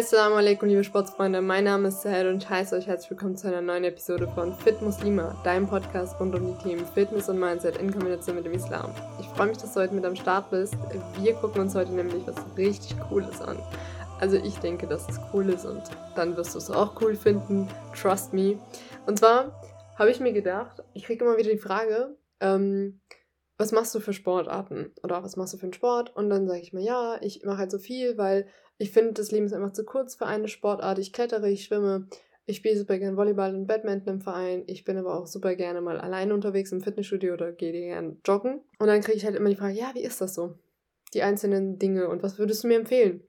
Assalamu alaikum, liebe Sportsfreunde. Mein Name ist Sahel und ich heiße euch herzlich willkommen zu einer neuen Episode von Fit Muslima, deinem Podcast rund um die Themen Fitness und Mindset in Kombination mit dem Islam. Ich freue mich, dass du heute mit am Start bist. Wir gucken uns heute nämlich was richtig Cooles an. Also ich denke, dass es cool ist und dann wirst du es auch cool finden. Trust me. Und zwar habe ich mir gedacht, ich kriege immer wieder die Frage, ähm, was machst du für Sportarten? Oder was machst du für einen Sport? Und dann sage ich mir, ja, ich mache halt so viel, weil ich finde, das Leben ist einfach zu kurz für eine Sportart. Ich klettere, ich schwimme, ich spiele super gerne Volleyball und Badminton im Verein. Ich bin aber auch super gerne mal alleine unterwegs im Fitnessstudio oder gehe gerne joggen. Und dann kriege ich halt immer die Frage, ja, wie ist das so? Die einzelnen Dinge und was würdest du mir empfehlen?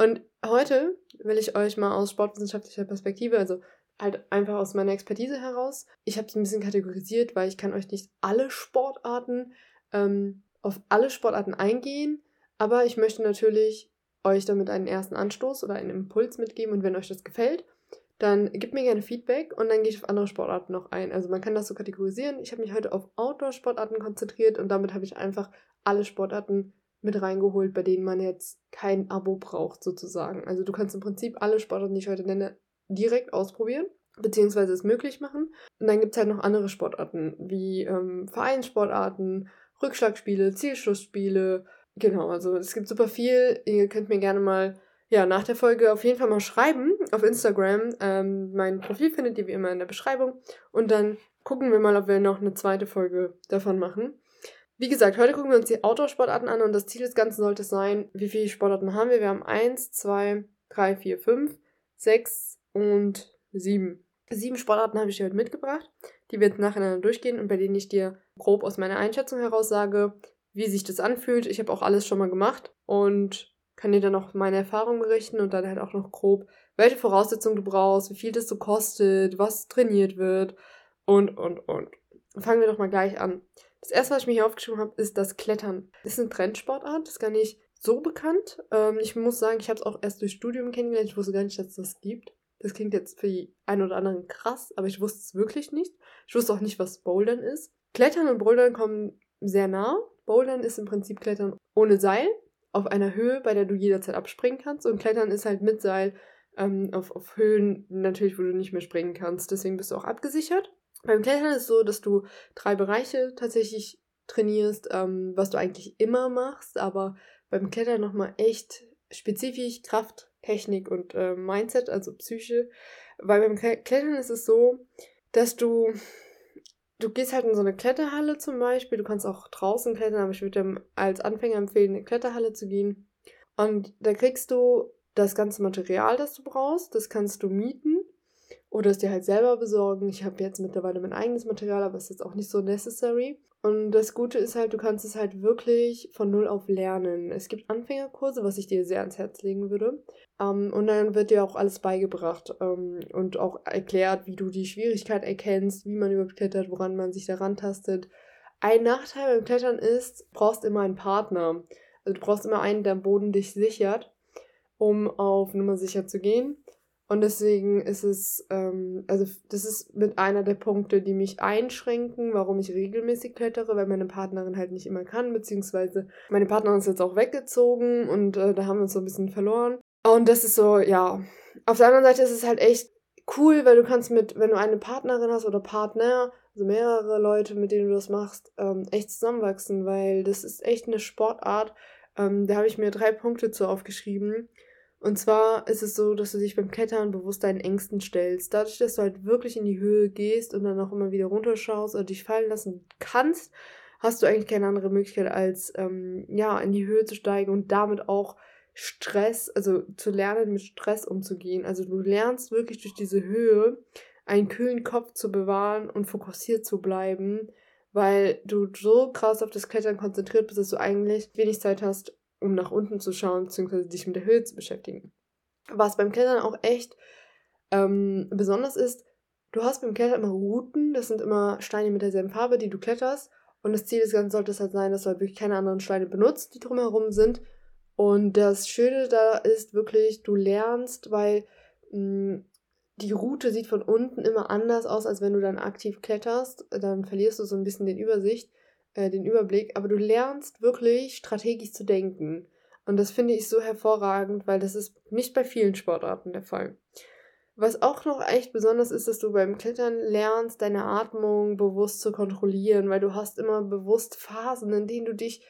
Und heute will ich euch mal aus sportwissenschaftlicher Perspektive, also halt einfach aus meiner Expertise heraus, ich habe es ein bisschen kategorisiert, weil ich kann euch nicht alle Sportarten ähm, auf alle Sportarten eingehen, aber ich möchte natürlich euch damit einen ersten Anstoß oder einen Impuls mitgeben und wenn euch das gefällt, dann gebt mir gerne Feedback und dann gehe ich auf andere Sportarten noch ein. Also man kann das so kategorisieren. Ich habe mich heute auf Outdoor-Sportarten konzentriert und damit habe ich einfach alle Sportarten mit reingeholt, bei denen man jetzt kein Abo braucht sozusagen. Also du kannst im Prinzip alle Sportarten, die ich heute nenne, direkt ausprobieren beziehungsweise es möglich machen. Und dann gibt es halt noch andere Sportarten, wie ähm, Vereinssportarten, Rückschlagspiele, Zielschlussspiele, Genau, also es gibt super viel. Ihr könnt mir gerne mal, ja, nach der Folge auf jeden Fall mal schreiben auf Instagram. Ähm, mein Profil findet ihr wie immer in der Beschreibung. Und dann gucken wir mal, ob wir noch eine zweite Folge davon machen. Wie gesagt, heute gucken wir uns die Outdoor-Sportarten an und das Ziel des Ganzen sollte sein, wie viele Sportarten haben wir? Wir haben 1, 2, 3, 4, 5, 6 und 7. Sieben Sportarten habe ich dir heute mitgebracht, die wir jetzt nacheinander durchgehen und bei denen ich dir grob aus meiner Einschätzung heraus sage, wie sich das anfühlt. Ich habe auch alles schon mal gemacht und kann dir dann auch meine Erfahrungen berichten und dann halt auch noch grob, welche Voraussetzungen du brauchst, wie viel das so kostet, was trainiert wird und, und, und. Fangen wir doch mal gleich an. Das erste, was ich mir hier aufgeschrieben habe, ist das Klettern. Das ist eine Trendsportart, das ist gar nicht so bekannt. Ähm, ich muss sagen, ich habe es auch erst durch Studium kennengelernt. Ich wusste gar nicht, dass es das gibt. Das klingt jetzt für die einen oder anderen krass, aber ich wusste es wirklich nicht. Ich wusste auch nicht, was Bouldern ist. Klettern und Bouldern kommen sehr nah. Bouldern ist im Prinzip Klettern ohne Seil auf einer Höhe, bei der du jederzeit abspringen kannst. Und Klettern ist halt mit Seil ähm, auf, auf Höhen natürlich, wo du nicht mehr springen kannst. Deswegen bist du auch abgesichert. Beim Klettern ist es so, dass du drei Bereiche tatsächlich trainierst, ähm, was du eigentlich immer machst, aber beim Klettern nochmal echt spezifisch Kraft, Technik und äh, Mindset, also Psyche. Weil beim Klettern ist es so, dass du du gehst halt in so eine Kletterhalle zum Beispiel. Du kannst auch draußen klettern, aber ich würde dir als Anfänger empfehlen, in eine Kletterhalle zu gehen. Und da kriegst du das ganze Material, das du brauchst. Das kannst du mieten oder es dir halt selber besorgen. Ich habe jetzt mittlerweile mein eigenes Material, aber es ist jetzt auch nicht so necessary. Und das Gute ist halt, du kannst es halt wirklich von null auf lernen. Es gibt Anfängerkurse, was ich dir sehr ans Herz legen würde. Ähm, und dann wird dir auch alles beigebracht ähm, und auch erklärt, wie du die Schwierigkeit erkennst, wie man überhaupt klettert, woran man sich daran tastet. Ein Nachteil beim Klettern ist, du brauchst immer einen Partner. Also du brauchst immer einen, der am Boden dich sichert, um auf Nummer sicher zu gehen. Und deswegen ist es, ähm, also das ist mit einer der Punkte, die mich einschränken, warum ich regelmäßig klettere, weil meine Partnerin halt nicht immer kann, beziehungsweise meine Partnerin ist jetzt auch weggezogen und äh, da haben wir uns so ein bisschen verloren. Und das ist so, ja. Auf der anderen Seite ist es halt echt cool, weil du kannst mit, wenn du eine Partnerin hast oder Partner, also mehrere Leute, mit denen du das machst, ähm, echt zusammenwachsen, weil das ist echt eine Sportart. Ähm, da habe ich mir drei Punkte zu aufgeschrieben und zwar ist es so, dass du dich beim Klettern bewusst deinen Ängsten stellst. Dadurch, dass du halt wirklich in die Höhe gehst und dann auch immer wieder runterschaust oder dich fallen lassen kannst, hast du eigentlich keine andere Möglichkeit, als ähm, ja, in die Höhe zu steigen und damit auch Stress, also zu lernen, mit Stress umzugehen. Also du lernst wirklich durch diese Höhe einen kühlen Kopf zu bewahren und fokussiert zu bleiben, weil du so krass auf das Klettern konzentriert bist, dass du eigentlich wenig Zeit hast, um nach unten zu schauen, beziehungsweise dich mit der Höhe zu beschäftigen. Was beim Klettern auch echt ähm, besonders ist, du hast beim Klettern immer Routen, das sind immer Steine mit derselben Farbe, die du kletterst. Und das Ziel des Ganzen sollte es halt sein, dass du halt wirklich keine anderen Steine benutzt, die drumherum sind. Und das Schöne da ist wirklich, du lernst, weil mh, mm, die Route sieht von unten immer anders aus, als wenn du dann aktiv kletterst. Dann verlierst du so ein bisschen den Übersicht äh, den Überblick, aber du lernst wirklich strategisch zu denken. Und das finde ich so hervorragend, weil das ist nicht bei vielen Sportarten der Fall. Was auch noch echt besonders ist, dass du beim Klettern lernst, deine Atmung bewusst zu kontrollieren, weil du hast immer bewusst Phasen, in denen du dich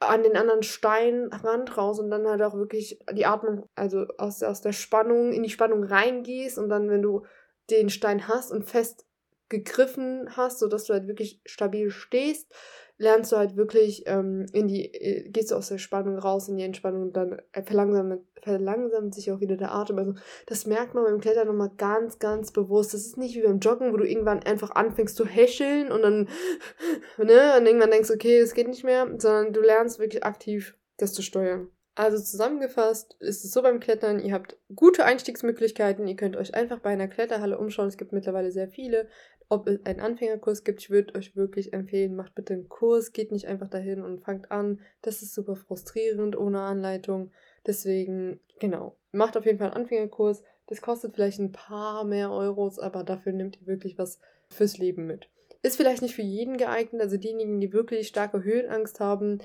an den anderen Stein rantraust und dann halt auch wirklich die Atmung, also aus, aus der Spannung, in die Spannung reingehst und dann, wenn du den Stein hast und fest gegriffen hast, sodass du halt wirklich stabil stehst, lernst du halt wirklich ähm, in die, äh, gehst du aus der Spannung raus in die Entspannung und dann verlangsamt, verlangsamt sich auch wieder der Atem. Also das merkt man beim Klettern nochmal ganz, ganz bewusst. Das ist nicht wie beim Joggen, wo du irgendwann einfach anfängst zu häscheln und dann, ne, und irgendwann denkst, okay, es geht nicht mehr, sondern du lernst wirklich aktiv das zu steuern. Also zusammengefasst ist es so beim Klettern, ihr habt gute Einstiegsmöglichkeiten, ihr könnt euch einfach bei einer Kletterhalle umschauen, es gibt mittlerweile sehr viele. Ob es einen Anfängerkurs gibt, ich würde euch wirklich empfehlen, macht bitte einen Kurs, geht nicht einfach dahin und fangt an. Das ist super frustrierend ohne Anleitung. Deswegen, genau, macht auf jeden Fall einen Anfängerkurs. Das kostet vielleicht ein paar mehr Euros, aber dafür nehmt ihr wirklich was fürs Leben mit. Ist vielleicht nicht für jeden geeignet, also diejenigen, die wirklich starke Höhenangst haben,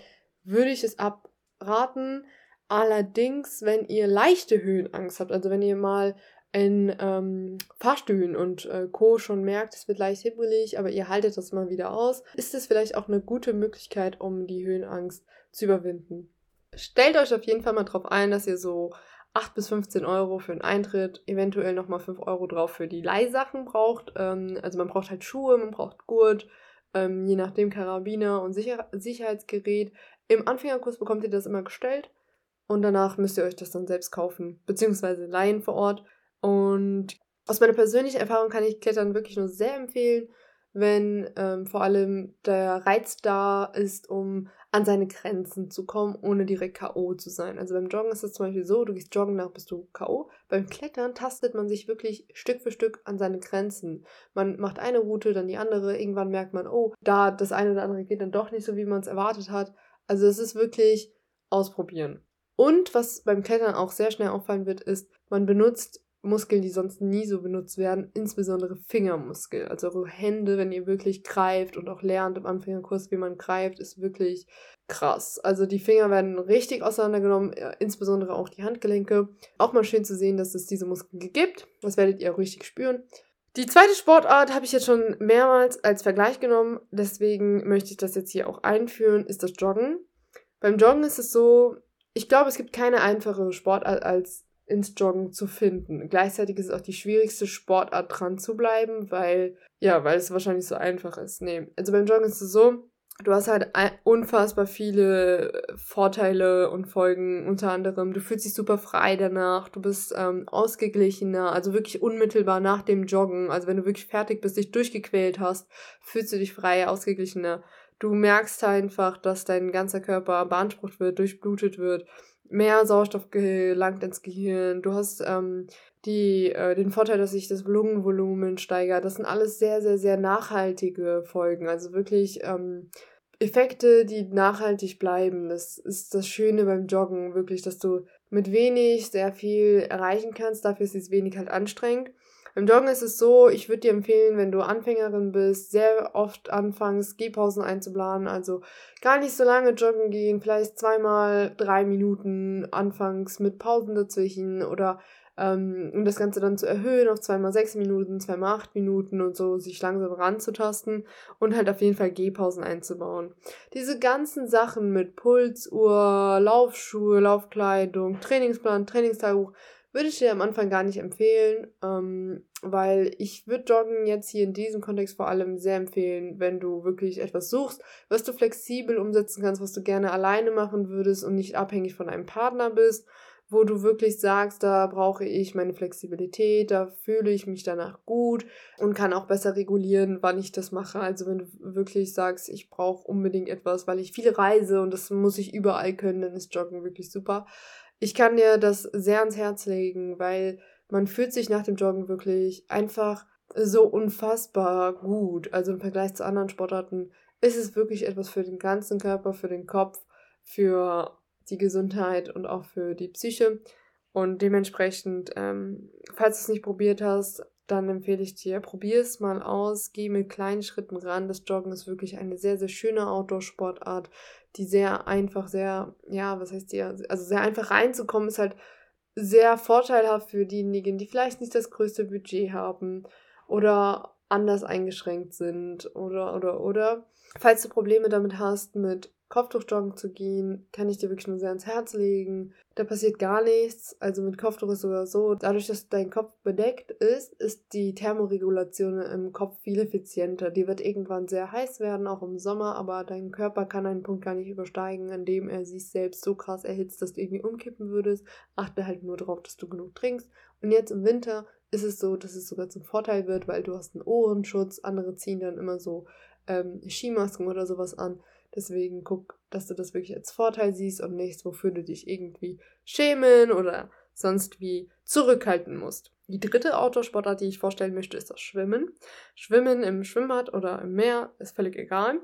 würde ich es abraten. Allerdings, wenn ihr leichte Höhenangst habt, also wenn ihr mal in ähm, Fahrstühlen und äh, Co. schon merkt, es wird leicht hibbelig, aber ihr haltet das mal wieder aus, ist es vielleicht auch eine gute Möglichkeit, um die Höhenangst zu überwinden. Stellt euch auf jeden Fall mal darauf ein, dass ihr so 8 bis 15 Euro für den Eintritt, eventuell nochmal 5 Euro drauf für die Leihsachen braucht. Ähm, also man braucht halt Schuhe, man braucht Gurt, ähm, je nachdem Karabiner und Sicher Sicherheitsgerät. Im Anfängerkurs bekommt ihr das immer gestellt und danach müsst ihr euch das dann selbst kaufen, beziehungsweise leihen vor Ort. Und aus meiner persönlichen Erfahrung kann ich Klettern wirklich nur sehr empfehlen, wenn ähm, vor allem der Reiz da ist, um an seine Grenzen zu kommen, ohne direkt K.O. zu sein. Also beim Joggen ist es zum Beispiel so, du gehst joggen, nach bist du K.O. Beim Klettern tastet man sich wirklich Stück für Stück an seine Grenzen. Man macht eine Route, dann die andere, irgendwann merkt man, oh, da das eine oder andere geht dann doch nicht so, wie man es erwartet hat. Also es ist wirklich ausprobieren. Und was beim Klettern auch sehr schnell auffallen wird, ist, man benutzt Muskeln, die sonst nie so benutzt werden, insbesondere Fingermuskel. Also eure Hände, wenn ihr wirklich greift und auch lernt im Anfängerkurs, wie man greift, ist wirklich krass. Also die Finger werden richtig auseinandergenommen, äh, insbesondere auch die Handgelenke. Auch mal schön zu sehen, dass es diese Muskeln gibt. Das werdet ihr richtig spüren. Die zweite Sportart habe ich jetzt schon mehrmals als Vergleich genommen, deswegen möchte ich das jetzt hier auch einführen, ist das Joggen. Beim Joggen ist es so, ich glaube, es gibt keine einfache Sportart als ins Joggen zu finden. Gleichzeitig ist es auch die schwierigste Sportart dran zu bleiben, weil, ja, weil es wahrscheinlich so einfach ist. Nee, also beim Joggen ist es so, du hast halt unfassbar viele Vorteile und Folgen, unter anderem, du fühlst dich super frei danach, du bist ähm, ausgeglichener, also wirklich unmittelbar nach dem Joggen, also wenn du wirklich fertig bist, dich durchgequält hast, fühlst du dich frei, ausgeglichener. Du merkst einfach, dass dein ganzer Körper beansprucht wird, durchblutet wird mehr Sauerstoff gelangt ins Gehirn. Du hast ähm, die, äh, den Vorteil, dass sich das Lungenvolumen steigert. Das sind alles sehr, sehr, sehr nachhaltige Folgen. Also wirklich ähm, Effekte, die nachhaltig bleiben. Das ist das Schöne beim Joggen, wirklich, dass du mit wenig sehr viel erreichen kannst. Dafür ist es wenig halt anstrengend. Beim Joggen ist es so, ich würde dir empfehlen, wenn du Anfängerin bist, sehr oft anfangs Gehpausen einzuplanen. Also gar nicht so lange joggen gehen, vielleicht zweimal drei Minuten anfangs mit Pausen dazwischen oder ähm, um das Ganze dann zu erhöhen auf zweimal sechs Minuten, zweimal acht Minuten und so sich langsam ranzutasten und halt auf jeden Fall Gehpausen einzubauen. Diese ganzen Sachen mit Pulsuhr, Laufschuhe, Laufkleidung, Trainingsplan, Trainingstagebuch, würde ich dir am Anfang gar nicht empfehlen, ähm, weil ich würde Joggen jetzt hier in diesem Kontext vor allem sehr empfehlen, wenn du wirklich etwas suchst, was du flexibel umsetzen kannst, was du gerne alleine machen würdest und nicht abhängig von einem Partner bist, wo du wirklich sagst, da brauche ich meine Flexibilität, da fühle ich mich danach gut und kann auch besser regulieren, wann ich das mache. Also wenn du wirklich sagst, ich brauche unbedingt etwas, weil ich viel reise und das muss ich überall können, dann ist Joggen wirklich super. Ich kann dir das sehr ans Herz legen, weil man fühlt sich nach dem Joggen wirklich einfach so unfassbar gut. Also im Vergleich zu anderen Sportarten ist es wirklich etwas für den ganzen Körper, für den Kopf, für die Gesundheit und auch für die Psyche. Und dementsprechend, ähm, falls du es nicht probiert hast, dann empfehle ich dir, probier es mal aus, geh mit kleinen Schritten ran. Das Joggen ist wirklich eine sehr, sehr schöne Outdoor-Sportart, die sehr einfach, sehr, ja, was heißt die, also sehr einfach reinzukommen, ist halt sehr vorteilhaft für diejenigen, die vielleicht nicht das größte Budget haben oder anders eingeschränkt sind oder, oder, oder. Falls du Probleme damit hast, mit Kopftuchjoggen zu gehen, kann ich dir wirklich nur sehr ans Herz legen. Da passiert gar nichts. Also mit Kopftuch ist sogar so, dadurch, dass dein Kopf bedeckt ist, ist die Thermoregulation im Kopf viel effizienter. Die wird irgendwann sehr heiß werden, auch im Sommer, aber dein Körper kann einen Punkt gar nicht übersteigen, an dem er sich selbst so krass erhitzt, dass du irgendwie umkippen würdest. Achte halt nur darauf, dass du genug trinkst. Und jetzt im Winter ist es so, dass es sogar zum Vorteil wird, weil du hast einen Ohrenschutz. Andere ziehen dann immer so ähm, Skimasken oder sowas an. Deswegen guck, dass du das wirklich als Vorteil siehst und nichts, wofür du dich irgendwie schämen oder sonst wie zurückhalten musst. Die dritte Outdoor-Sportart, die ich vorstellen möchte, ist das Schwimmen. Schwimmen im Schwimmbad oder im Meer ist völlig egal.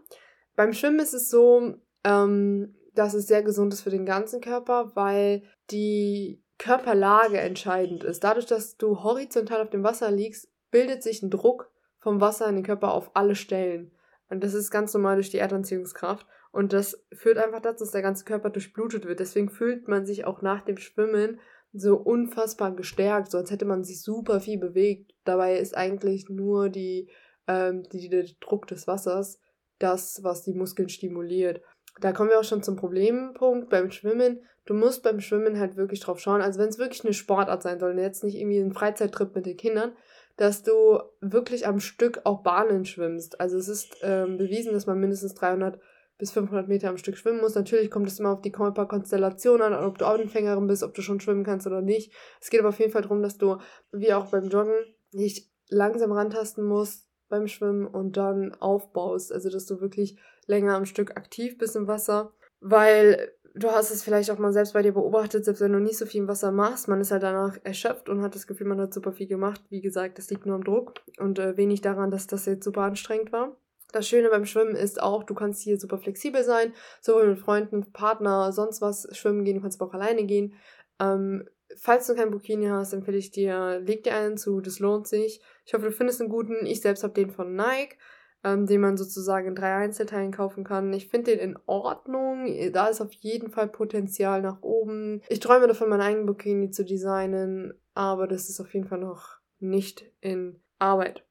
Beim Schwimmen ist es so, ähm, dass es sehr gesund ist für den ganzen Körper, weil die Körperlage entscheidend ist. Dadurch, dass du horizontal auf dem Wasser liegst, bildet sich ein Druck vom Wasser in den Körper auf alle Stellen. Und das ist ganz normal durch die Erdanziehungskraft. Und das führt einfach dazu, dass der ganze Körper durchblutet wird. Deswegen fühlt man sich auch nach dem Schwimmen so unfassbar gestärkt, so als hätte man sich super viel bewegt. Dabei ist eigentlich nur die, ähm, die, der Druck des Wassers das, was die Muskeln stimuliert. Da kommen wir auch schon zum Problempunkt beim Schwimmen. Du musst beim Schwimmen halt wirklich drauf schauen. Also wenn es wirklich eine Sportart sein soll, jetzt nicht irgendwie ein Freizeittrip mit den Kindern, dass du wirklich am Stück auch Bahnen schwimmst. Also es ist ähm, bewiesen, dass man mindestens 300 bis 500 Meter am Stück schwimmen muss. Natürlich kommt es immer auf die Körperkonstellation an, ob du Anfängerin bist, ob du schon schwimmen kannst oder nicht. Es geht aber auf jeden Fall darum, dass du, wie auch beim Joggen, dich langsam rantasten musst beim Schwimmen und dann aufbaust. Also dass du wirklich länger am Stück aktiv bist im Wasser. Weil du hast es vielleicht auch mal selbst bei dir beobachtet, selbst wenn du nicht so viel im Wasser machst, man ist halt danach erschöpft und hat das Gefühl, man hat super viel gemacht. Wie gesagt, das liegt nur am Druck und äh, wenig daran, dass das jetzt super anstrengend war. Das Schöne beim Schwimmen ist auch, du kannst hier super flexibel sein, sowohl mit Freunden, Partner, sonst was schwimmen gehen, du kannst aber auch alleine gehen. Ähm, falls du kein Bikini hast, empfehle ich dir, leg dir einen zu, das lohnt sich. Ich hoffe, du findest einen guten. Ich selbst habe den von Nike ähm, den man sozusagen in drei Einzelteilen kaufen kann. Ich finde den in Ordnung. Da ist auf jeden Fall Potenzial nach oben. Ich träume davon, meinen eigenen Bikini zu designen, aber das ist auf jeden Fall noch nicht in Arbeit.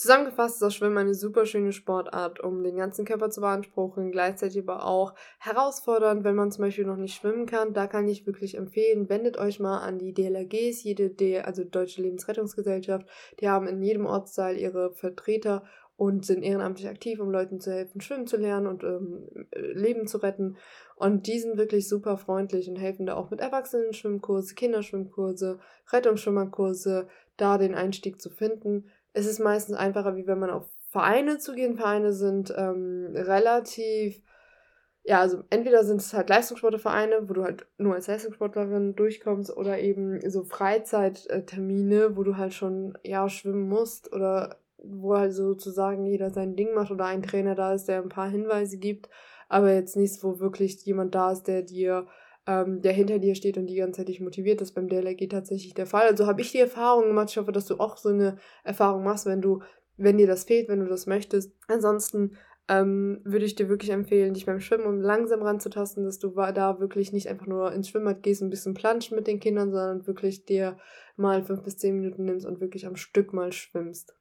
Zusammengefasst ist das Schwimmen eine super schöne Sportart, um den ganzen Körper zu beanspruchen, gleichzeitig aber auch herausfordernd, wenn man zum Beispiel noch nicht schwimmen kann. Da kann ich wirklich empfehlen, wendet euch mal an die DLRGs, jede D, also Deutsche Lebensrettungsgesellschaft. Die haben in jedem Ortsteil ihre Vertreter und sind ehrenamtlich aktiv, um Leuten zu helfen, schwimmen zu lernen und ähm, Leben zu retten. Und die sind wirklich super freundlich und helfen da auch mit Erwachsenen-Schwimmkurse, Kinderschwimmkurse, Rettungsschwimmerkurse, da den Einstieg zu finden. Es ist meistens einfacher, wie wenn man auf Vereine zugehen. Vereine sind ähm, relativ, ja, also entweder sind es halt Leistungssportvereine, wo du halt nur als Leistungssportlerin durchkommst, oder eben so Freizeittermine, wo du halt schon ja schwimmen musst oder wo halt sozusagen jeder sein Ding macht oder ein Trainer da ist, der ein paar Hinweise gibt, aber jetzt nichts, wo wirklich jemand da ist, der dir, ähm, der hinter dir steht und die ganze Zeit dich motiviert. Das ist beim DLRG tatsächlich der Fall. Also habe ich die Erfahrung gemacht. Ich hoffe, dass du auch so eine Erfahrung machst, wenn du, wenn dir das fehlt, wenn du das möchtest. Ansonsten ähm, würde ich dir wirklich empfehlen, dich beim Schwimmen um langsam ranzutasten, dass du da wirklich nicht einfach nur ins Schwimmbad gehst und ein bisschen planschen mit den Kindern, sondern wirklich dir mal fünf bis zehn Minuten nimmst und wirklich am Stück mal schwimmst.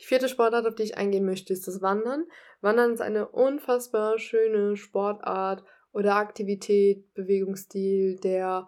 Die vierte Sportart, auf die ich eingehen möchte, ist das Wandern. Wandern ist eine unfassbar schöne Sportart oder Aktivität, Bewegungsstil, der,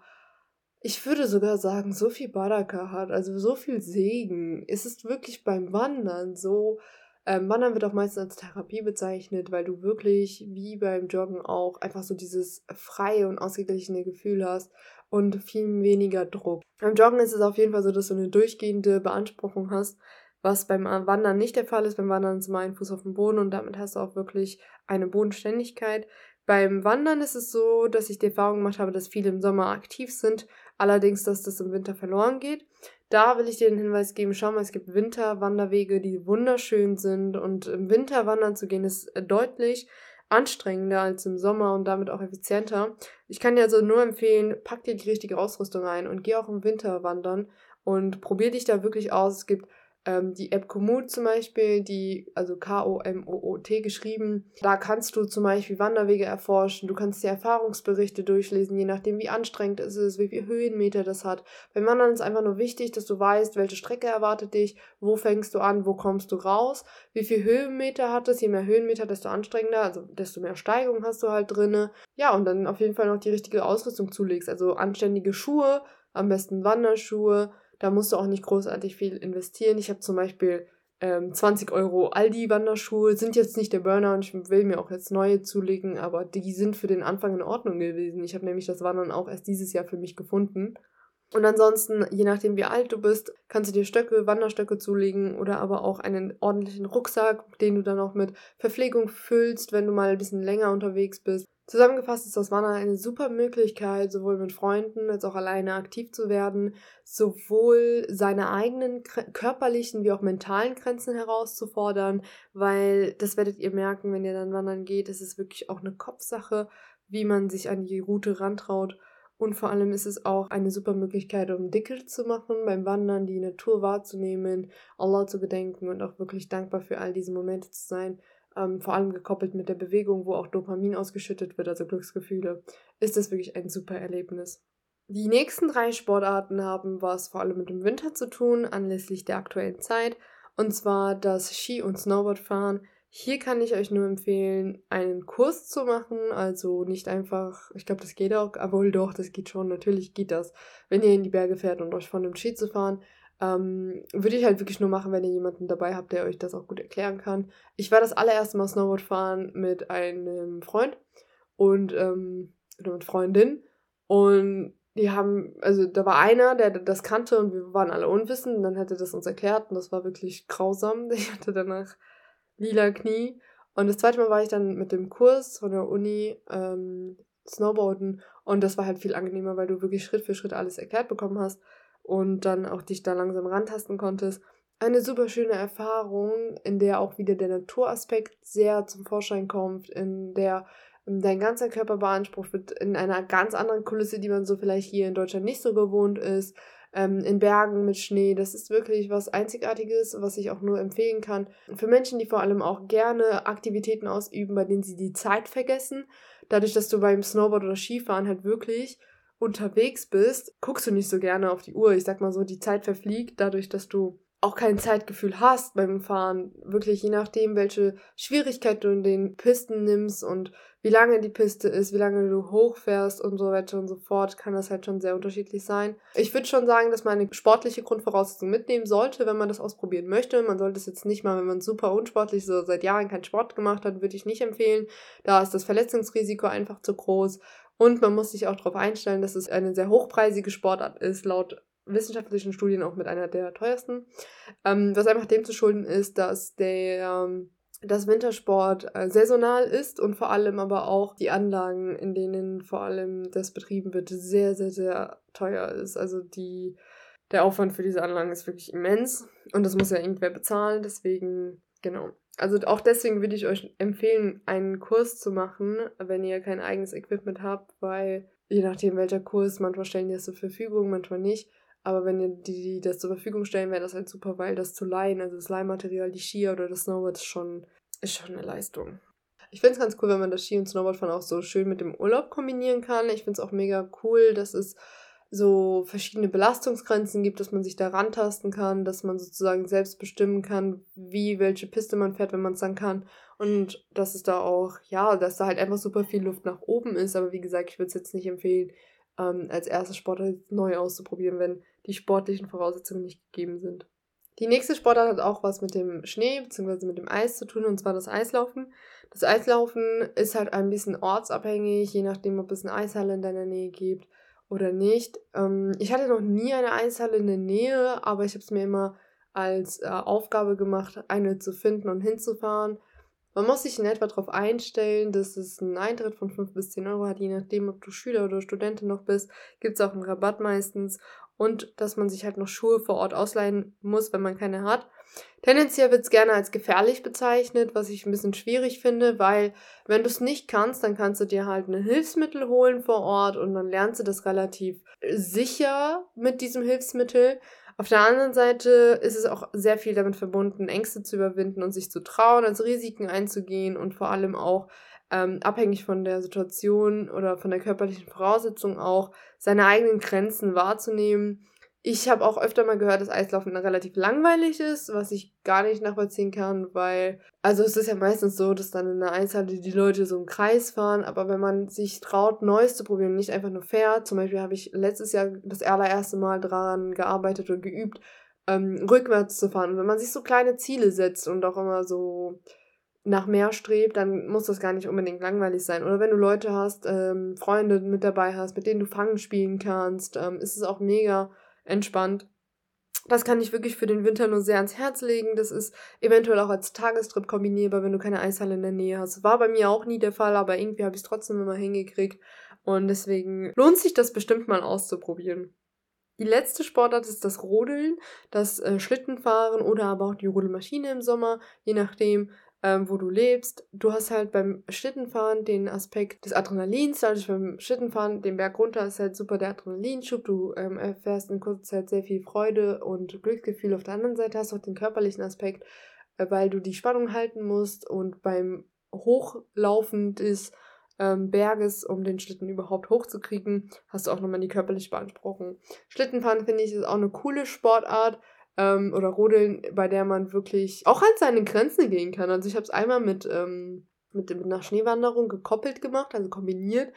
ich würde sogar sagen, so viel Baraka hat, also so viel Segen. Es ist wirklich beim Wandern so, ähm, Wandern wird auch meistens als Therapie bezeichnet, weil du wirklich, wie beim Joggen auch, einfach so dieses freie und ausgeglichene Gefühl hast und viel weniger Druck. Beim Joggen ist es auf jeden Fall so, dass du eine durchgehende Beanspruchung hast was beim Wandern nicht der Fall ist. Beim Wandern ist immer ein Fuß auf dem Boden und damit hast du auch wirklich eine Bodenständigkeit. Beim Wandern ist es so, dass ich die Erfahrung gemacht habe, dass viele im Sommer aktiv sind, allerdings, dass das im Winter verloren geht. Da will ich dir den Hinweis geben, schau mal, es gibt Winterwanderwege, die wunderschön sind und im Winter wandern zu gehen ist deutlich anstrengender als im Sommer und damit auch effizienter. Ich kann dir also nur empfehlen, pack dir die richtige Ausrüstung ein und geh auch im Winter wandern und probier dich da wirklich aus. Es gibt Ähm, die App Komoot zum Beispiel, die, also K-O-M-O-O-T geschrieben, da kannst du zum Beispiel Wanderwege erforschen, du kannst die Erfahrungsberichte durchlesen, je nachdem wie anstrengend es ist, wie viel Höhenmeter das hat. Beim Wandern ist einfach nur wichtig, dass du weißt, welche Strecke erwartet dich, wo fängst du an, wo kommst du raus, wie viel Höhenmeter hat es, je mehr Höhenmeter, desto anstrengender, also desto mehr Steigung hast du halt drinne. Ja, und dann auf jeden Fall noch die richtige Ausrüstung zulegst, also anständige Schuhe, am besten Wanderschuhe, da musst du auch nicht großartig viel investieren. Ich habe zum Beispiel ähm, 20 Euro Aldi-Wanderschuhe, sind jetzt nicht der Burner und ich will mir auch jetzt neue zulegen, aber die sind für den Anfang in Ordnung gewesen. Ich habe nämlich das Wandern auch erst dieses Jahr für mich gefunden. Und ansonsten, je nachdem wie alt du bist, kannst du dir Stöcke, Wanderstöcke zulegen oder aber auch einen ordentlichen Rucksack, den du dann auch mit Verpflegung füllst, wenn du mal ein bisschen länger unterwegs bist. Zusammengefasst ist das Wandern eine super Möglichkeit, sowohl mit Freunden als auch alleine aktiv zu werden, sowohl seine eigenen körperlichen wie auch mentalen Grenzen herauszufordern, weil das werdet ihr merken, wenn ihr dann wandern geht, es ist wirklich auch eine Kopfsache, wie man sich an die Route rantraut. Und vor allem ist es auch eine super Möglichkeit, um Dicke zu machen, beim Wandern die Natur wahrzunehmen, Allah zu gedenken und auch wirklich dankbar für all diese Momente zu sein ähm, vor allem gekoppelt mit der Bewegung, wo auch Dopamin ausgeschüttet wird, also Glücksgefühle, ist das wirklich ein super Erlebnis. Die nächsten drei Sportarten haben was vor allem mit dem Winter zu tun, anlässlich der aktuellen Zeit, und zwar das Ski- und Snowboardfahren. Hier kann ich euch nur empfehlen, einen Kurs zu machen, also nicht einfach, ich glaube, das geht auch, aber wohl doch, das geht schon, natürlich geht das, wenn ihr in die Berge fährt und euch von dem Ski zu fahren, ähm, würde ich halt wirklich nur machen, wenn ihr jemanden dabei habt, der euch das auch gut erklären kann. Ich war das allererste Mal Snowboard fahren mit einem Freund und ähm, oder mit Freundin und die haben, also da war einer, der das kannte und wir waren alle unwissend und dann hat er das uns erklärt und das war wirklich grausam. Ich hatte danach lila Knie. Und das zweite Mal war ich dann mit dem Kurs von der Uni ähm, Snowboarden und das war halt viel angenehmer, weil du wirklich Schritt für Schritt alles erklärt bekommen hast und dann auch dich da langsam rantasten konntest. Eine super schöne Erfahrung, in der auch wieder der Naturaspekt sehr zum Vorschein kommt, in der ähm, dein ganzer Körper beansprucht wird, in einer ganz anderen Kulisse, die man so vielleicht hier in Deutschland nicht so gewohnt ist, ähm, in Bergen mit Schnee. Das ist wirklich was Einzigartiges, was ich auch nur empfehlen kann. Für Menschen, die vor allem auch gerne Aktivitäten ausüben, bei denen sie die Zeit vergessen, dadurch, dass du beim Snowboard oder Skifahren halt wirklich unterwegs bist, guckst du nicht so gerne auf die Uhr. Ich sag mal so, die Zeit verfliegt dadurch, dass du auch kein Zeitgefühl hast beim Fahren. Wirklich je nachdem, welche Schwierigkeit du in den Pisten nimmst und wie lange die Piste ist, wie lange du hochfährst und so weiter und so fort, kann das halt schon sehr unterschiedlich sein. Ich würde schon sagen, dass man eine sportliche Grundvoraussetzung mitnehmen sollte, wenn man das ausprobieren möchte. Man sollte es jetzt nicht mal, wenn man super unsportlich so seit Jahren keinen Sport gemacht hat, würde ich nicht empfehlen. Da ist das Verletzungsrisiko einfach zu groß. Und man muss sich auch darauf einstellen, dass es eine sehr hochpreisige Sportart ist, laut wissenschaftlichen Studien auch mit einer der teuersten. Ähm, was einfach dem zu schulden ist, dass der ähm, das Wintersport äh, saisonal ist und vor allem aber auch die Anlagen, in denen vor allem das betrieben wird, sehr, sehr, sehr teuer ist. Also die, der Aufwand für diese Anlagen ist wirklich immens und das muss ja irgendwer bezahlen. Deswegen, genau. Also auch deswegen würde ich euch empfehlen, einen Kurs zu machen, wenn ihr kein eigenes Equipment habt, weil je nachdem welcher Kurs, manchmal stellen die das zur Verfügung, manchmal nicht. Aber wenn ihr die, die das zur Verfügung stellen, wäre das halt super, weil das zu leihen, also das Leihmaterial, die Skier oder das Snowboard ist schon, ist schon eine Leistung. Ich finde es ganz cool, wenn man das Ski- und Snowboardfahren auch so schön mit dem Urlaub kombinieren kann. Ich finde es auch mega cool, dass es so verschiedene Belastungsgrenzen gibt, dass man sich da rantasten kann, dass man sozusagen selbst bestimmen kann, wie welche Piste man fährt, wenn man es dann kann. Und dass es da auch, ja, dass da halt einfach super viel Luft nach oben ist. Aber wie gesagt, ich würde es jetzt nicht empfehlen, ähm, als erstes Sportart neu auszuprobieren, wenn die sportlichen Voraussetzungen nicht gegeben sind. Die nächste Sportart hat auch was mit dem Schnee bzw. mit dem Eis zu tun, und zwar das Eislaufen. Das Eislaufen ist halt ein bisschen ortsabhängig, je nachdem, ob es eine Eishalle in deiner Nähe gibt oder nicht. Ähm, ich hatte noch nie eine Eishalle in der Nähe, aber ich habe es mir immer als äh, Aufgabe gemacht, eine zu finden und hinzufahren. Man muss sich in etwa darauf einstellen, dass es einen Eintritt von 5 bis 10 Euro hat, je nachdem, ob du Schüler oder Studentin noch bist, gibt es auch einen Rabatt meistens und dass man sich halt noch Schuhe vor Ort ausleihen muss, wenn man keine hat. Tendenziell wird es gerne als gefährlich bezeichnet, was ich ein bisschen schwierig finde, weil wenn du es nicht kannst, dann kannst du dir halt ein Hilfsmittel holen vor Ort und dann lernst du das relativ sicher mit diesem Hilfsmittel. Auf der anderen Seite ist es auch sehr viel damit verbunden, Ängste zu überwinden und sich zu trauen, also Risiken einzugehen und vor allem auch ähm, abhängig von der Situation oder von der körperlichen Voraussetzung auch seine eigenen Grenzen wahrzunehmen ich habe auch öfter mal gehört, dass Eislaufen relativ langweilig ist, was ich gar nicht nachvollziehen kann, weil, also es ist ja meistens so, dass dann in der Eishalle die Leute so im Kreis fahren, aber wenn man sich traut, Neues zu probieren, nicht einfach nur fährt, zum Beispiel habe ich letztes Jahr das allererste Mal daran gearbeitet und geübt, ähm, rückwärts zu fahren. Und wenn man sich so kleine Ziele setzt und auch immer so nach mehr strebt, dann muss das gar nicht unbedingt langweilig sein. Oder wenn du Leute hast, ähm, Freunde mit dabei hast, mit denen du Fangen spielen kannst, ähm, ist es auch mega entspannt. Das kann ich wirklich für den Winter nur sehr ans Herz legen. Das ist eventuell auch als Tagestrip kombinierbar, wenn du keine Eishalle in der Nähe hast. War bei mir auch nie der Fall, aber irgendwie habe ich es trotzdem immer hingekriegt. Und deswegen lohnt sich das bestimmt mal auszuprobieren. Die letzte Sportart ist das Rodeln, das äh, Schlittenfahren oder aber auch die Rodelmaschine im Sommer, je nachdem, ähm, wo du lebst. Du hast halt beim Schlittenfahren den Aspekt des Adrenalins, also beim Schlittenfahren den Berg runter ist halt super der Adrenalinschub. Du ähm, erfährst in kurzer Zeit sehr viel Freude und Glücksgefühl. Auf der anderen Seite hast du auch den körperlichen Aspekt, äh, weil du die Spannung halten musst und beim Hochlaufen des ähm, Berges, um den Schlitten überhaupt hochzukriegen, hast du auch nochmal die körperliche beanspruchung. Schlittenfahren finde ich ist auch eine coole Sportart, ähm, oder Rodeln, bei der man wirklich auch an seine Grenzen gehen kann. Also ich habe es einmal mit, ähm, mit, mit einer Schneewanderung gekoppelt gemacht, also kombiniert.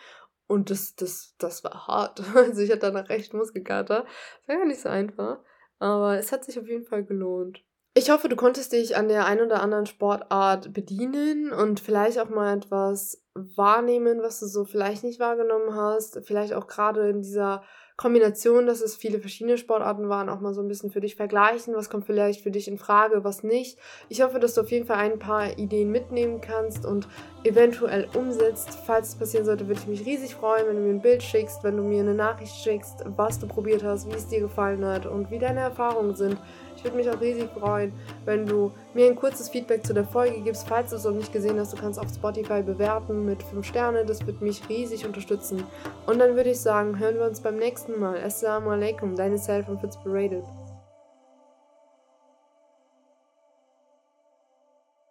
Und das, das, das war hart. Also ich hatte danach recht Muskelkater. Das war gar nicht so einfach. Aber es hat sich auf jeden Fall gelohnt. Ich hoffe, du konntest dich an der einen oder anderen Sportart bedienen und vielleicht auch mal etwas wahrnehmen, was du so vielleicht nicht wahrgenommen hast. Vielleicht auch gerade in dieser Kombination, dass es viele verschiedene Sportarten waren, auch mal so ein bisschen für dich vergleichen, was kommt vielleicht für dich in Frage, was nicht. Ich hoffe, dass du auf jeden Fall ein paar Ideen mitnehmen kannst und eventuell umsetzt. Falls es passieren sollte, würde ich mich riesig freuen, wenn du mir ein Bild schickst, wenn du mir eine Nachricht schickst, was du probiert hast, wie es dir gefallen hat und wie deine Erfahrungen sind. Ich würde mich auch riesig freuen, wenn du mir ein kurzes Feedback zu der Folge gibst. Falls du es noch nicht gesehen hast, du kannst auf Spotify bewerten mit 5 Sterne. Das wird mich riesig unterstützen. Und dann würde ich sagen, hören wir uns beim nächsten Mal. Assalamu alaikum, deine Self und Fitzberated.